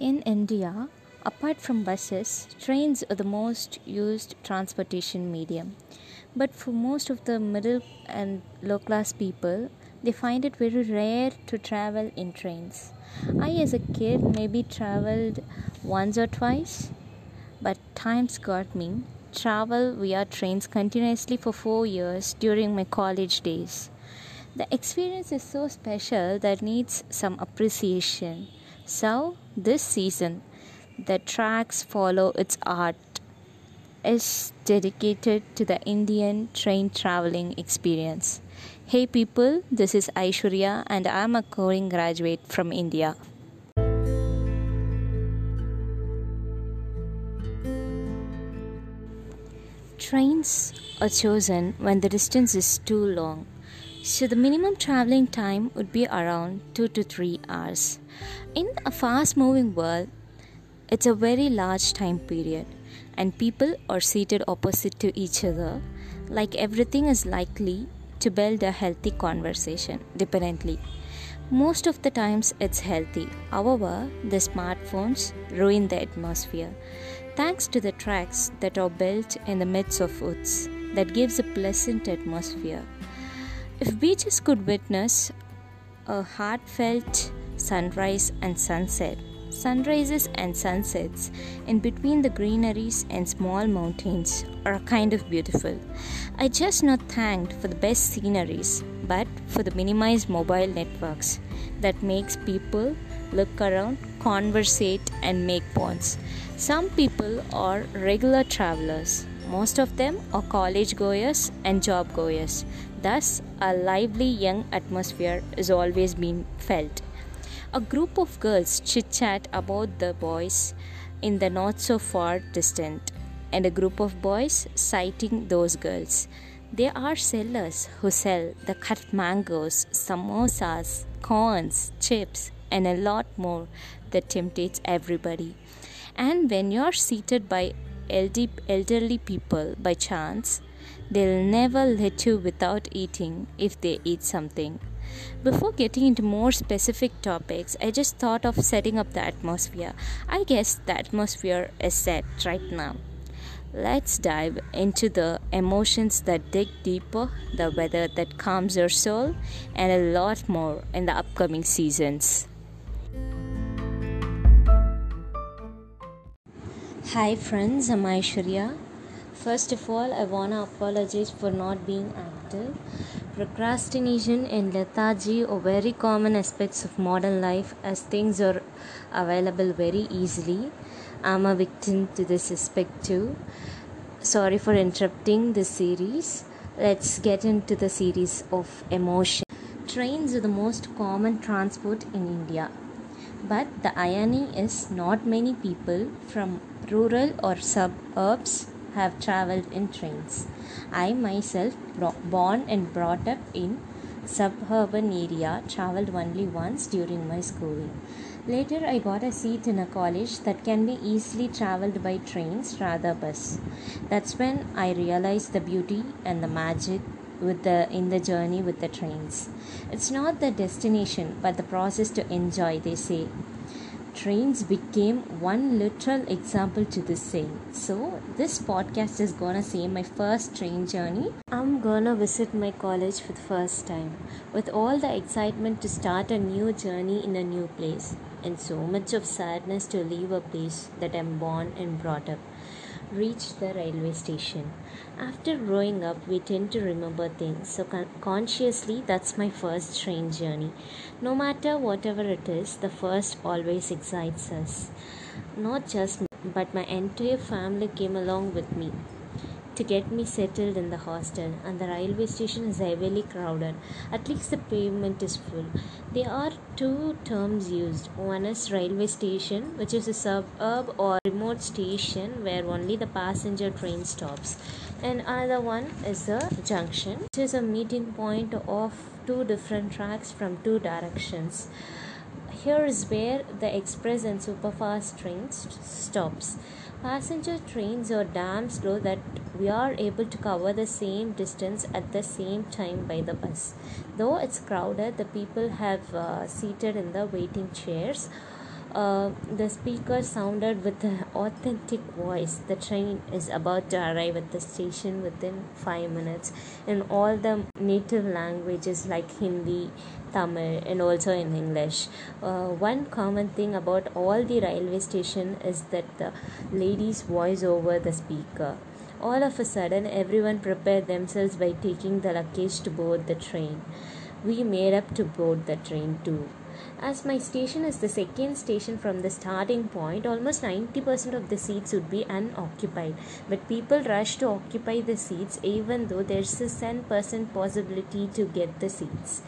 In India, apart from buses, trains are the most used transportation medium. But for most of the middle and low class people, they find it very rare to travel in trains. I, as a kid, maybe traveled once or twice, but times got me. Travel via trains continuously for four years during my college days. The experience is so special that needs some appreciation. So, this season, the tracks follow its art is dedicated to the Indian train traveling experience. Hey people, this is Aishwarya and I'm a coding graduate from India. Trains are chosen when the distance is too long. So the minimum traveling time would be around 2 to 3 hours. In a fast moving world, it's a very large time period and people are seated opposite to each other like everything is likely to build a healthy conversation dependently. Most of the times it's healthy. However, the smartphones ruin the atmosphere. Thanks to the tracks that are built in the midst of woods, that gives a pleasant atmosphere. If beaches could witness a heartfelt sunrise and sunset, sunrises and sunsets in between the greeneries and small mountains are kind of beautiful. I just not thanked for the best sceneries, but for the minimized mobile networks that makes people look around, conversate and make bonds. Some people are regular travelers. Most of them are college goers and job goers. Thus, a lively young atmosphere is always being felt. A group of girls chit chat about the boys in the not so far distant, and a group of boys citing those girls. There are sellers who sell the cut mangoes, samosas, corns, chips, and a lot more that temptates everybody. And when you're seated by elderly people by chance, they'll never let you without eating if they eat something. Before getting into more specific topics, I just thought of setting up the atmosphere. I guess the atmosphere is set right now. Let's dive into the emotions that dig deeper, the weather that calms your soul, and a lot more in the upcoming seasons. Hi friends, I'm Aishwarya. First of all, I wanna apologize for not being active. Procrastination and lethargy are very common aspects of modern life as things are available very easily. I'm a victim to this aspect too. Sorry for interrupting this series. Let's get into the series of emotion. Trains are the most common transport in India. But the irony is, not many people from rural or suburbs have traveled in trains. I myself, born and brought up in suburban area, traveled only once during my schooling. Later, I got a seat in a college that can be easily traveled by trains rather bus. That's when I realized the beauty and the magic with the in the journey with the trains. It's not the destination, but the process to enjoy. They say trains became one literal example to the same. So, this podcast is gonna say my first train journey. I'm gonna visit my college for the first time with all the excitement to start a new journey in a new place, and so much of sadness to leave a place that I'm born and brought up reached the railway station. After growing up, we tend to remember things, so con- consciously, that's my first train journey. No matter whatever it is, the first always excites us. Not just me, but my entire family came along with me to get me settled in the hostel and the railway station is heavily crowded. At least the pavement is full. There are two terms used. One is railway station which is a suburb or remote station where only the passenger train stops. And another one is a junction which is a meeting point of two different tracks from two directions. Here is where the express and superfast trains stops Passenger trains are damn slow that we are able to cover the same distance at the same time by the bus. Though it's crowded, the people have uh, seated in the waiting chairs. Uh, the speaker sounded with an authentic voice. The train is about to arrive at the station within five minutes in all the native languages like Hindi, Tamil, and also in English. Uh, one common thing about all the railway station is that the ladies voice over the speaker. All of a sudden, everyone prepared themselves by taking the luggage to board the train. We made up to board the train too. As my station is the second station from the starting point, almost 90% of the seats would be unoccupied. But people rush to occupy the seats even though there's a 10% possibility to get the seats.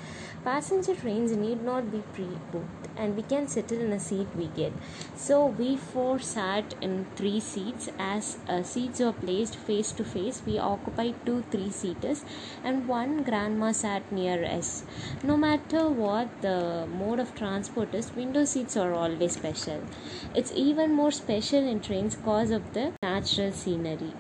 Passenger trains need not be pre booked and we can settle in a seat we get. So we four sat in three seats as uh, seats were placed face to face. We occupied two three seaters and one grandma sat near us. No matter what the mode of transport is, window seats are always special. It's even more special in trains because of the natural scenery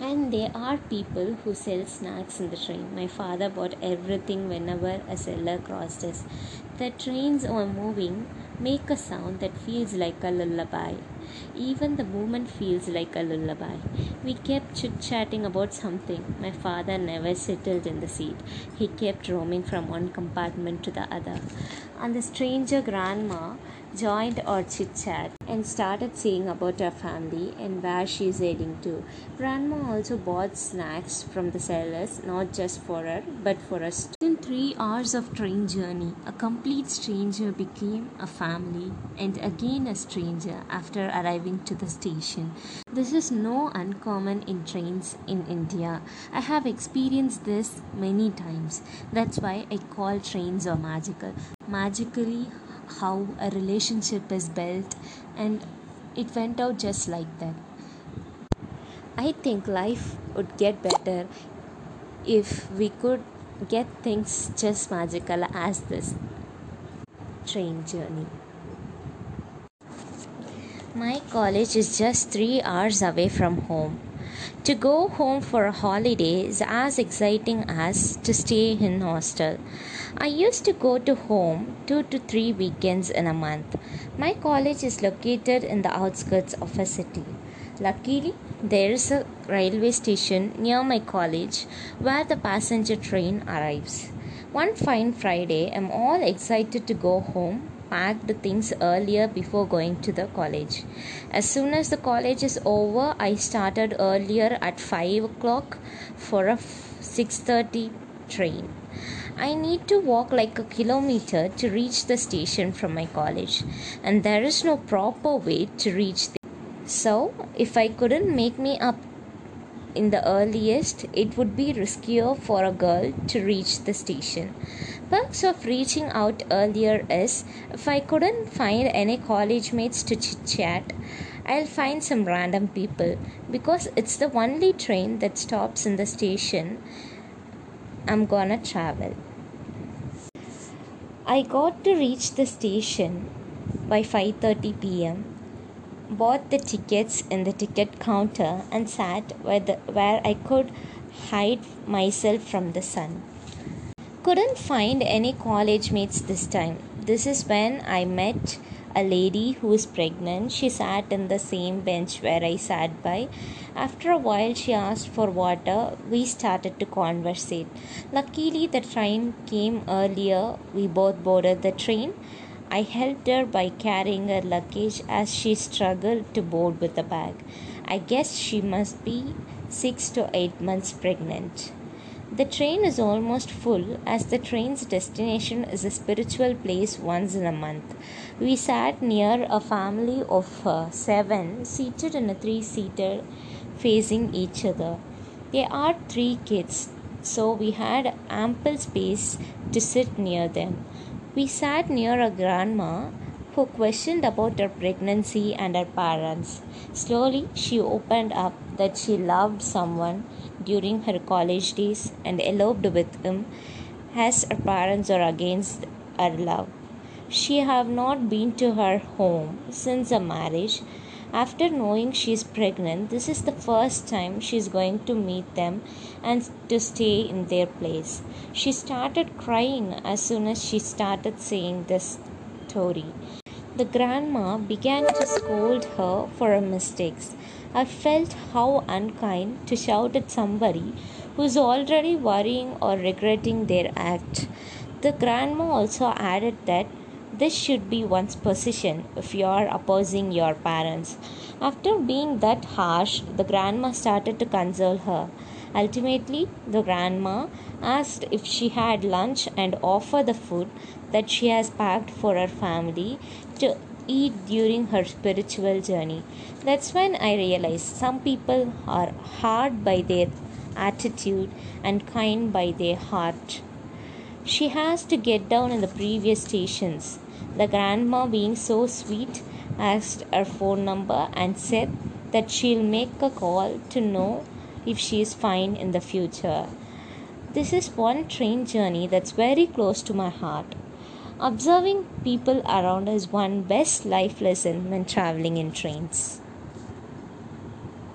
and there are people who sell snacks in the train. My father bought everything whenever a seller crossed us. The trains are moving make a sound that feels like a lullaby. Even the movement feels like a lullaby. We kept chit chatting about something. My father never settled in the seat. He kept roaming from one compartment to the other. And the stranger grandma joined our chit chat and started saying about her family and where she is heading to. Grandma also bought snacks from the sellers, not just for her, but for us. In three hours of train journey, a complete stranger became a family and again a stranger after arriving to the station. This is no uncommon in trains in India. I have experienced this many times. That's why I call trains are magical. Magically, how a relationship is built, and it went out just like that. I think life would get better if we could get things just magical as this train journey. My college is just three hours away from home. To go home for a holiday is as exciting as to stay in hostel. I used to go to home two to three weekends in a month. My college is located in the outskirts of a city. Luckily, there is a railway station near my college where the passenger train arrives. One fine Friday, I'm all excited to go home, packed things earlier before going to the college. As soon as the college is over, I started earlier at 5 o'clock for a 6:30 train. I need to walk like a kilometer to reach the station from my college, and there is no proper way to reach there. So, if I couldn't make me up in the earliest, it would be riskier for a girl to reach the station. Perks of reaching out earlier is if I couldn't find any college mates to chit chat, I'll find some random people because it's the only train that stops in the station I'm gonna travel. I got to reach the station by 5:30 p.m. Bought the tickets in the ticket counter and sat where, the, where I could hide myself from the sun. Couldn't find any college mates this time. This is when I met a lady who is pregnant. She sat in the same bench where I sat by. After a while, she asked for water. We started to conversate. Luckily, the train came earlier. We both boarded the train. I helped her by carrying her luggage as she struggled to board with the bag. I guess she must be six to eight months pregnant. The train is almost full as the train's destination is a spiritual place once in a month. We sat near a family of uh, seven seated in a three seater facing each other. There are three kids, so we had ample space to sit near them. We sat near a grandma who questioned about her pregnancy and her parents. Slowly, she opened up that she loved someone during her college days and eloped with him as her parents are against her love. She have not been to her home since her marriage. After knowing she is pregnant, this is the first time she is going to meet them and to stay in their place. She started crying as soon as she started saying this story. The grandma began to scold her for her mistakes. I felt how unkind to shout at somebody who's already worrying or regretting their act. The grandma also added that this should be one's position if you are opposing your parents. After being that harsh, the grandma started to console her. Ultimately, the grandma asked if she had lunch and offered the food that she has packed for her family to eat during her spiritual journey. That's when I realized some people are hard by their attitude and kind by their heart. She has to get down in the previous stations. The grandma, being so sweet, asked her phone number and said that she'll make a call to know if she is fine in the future. This is one train journey that's very close to my heart. Observing people around is one best life lesson when traveling in trains.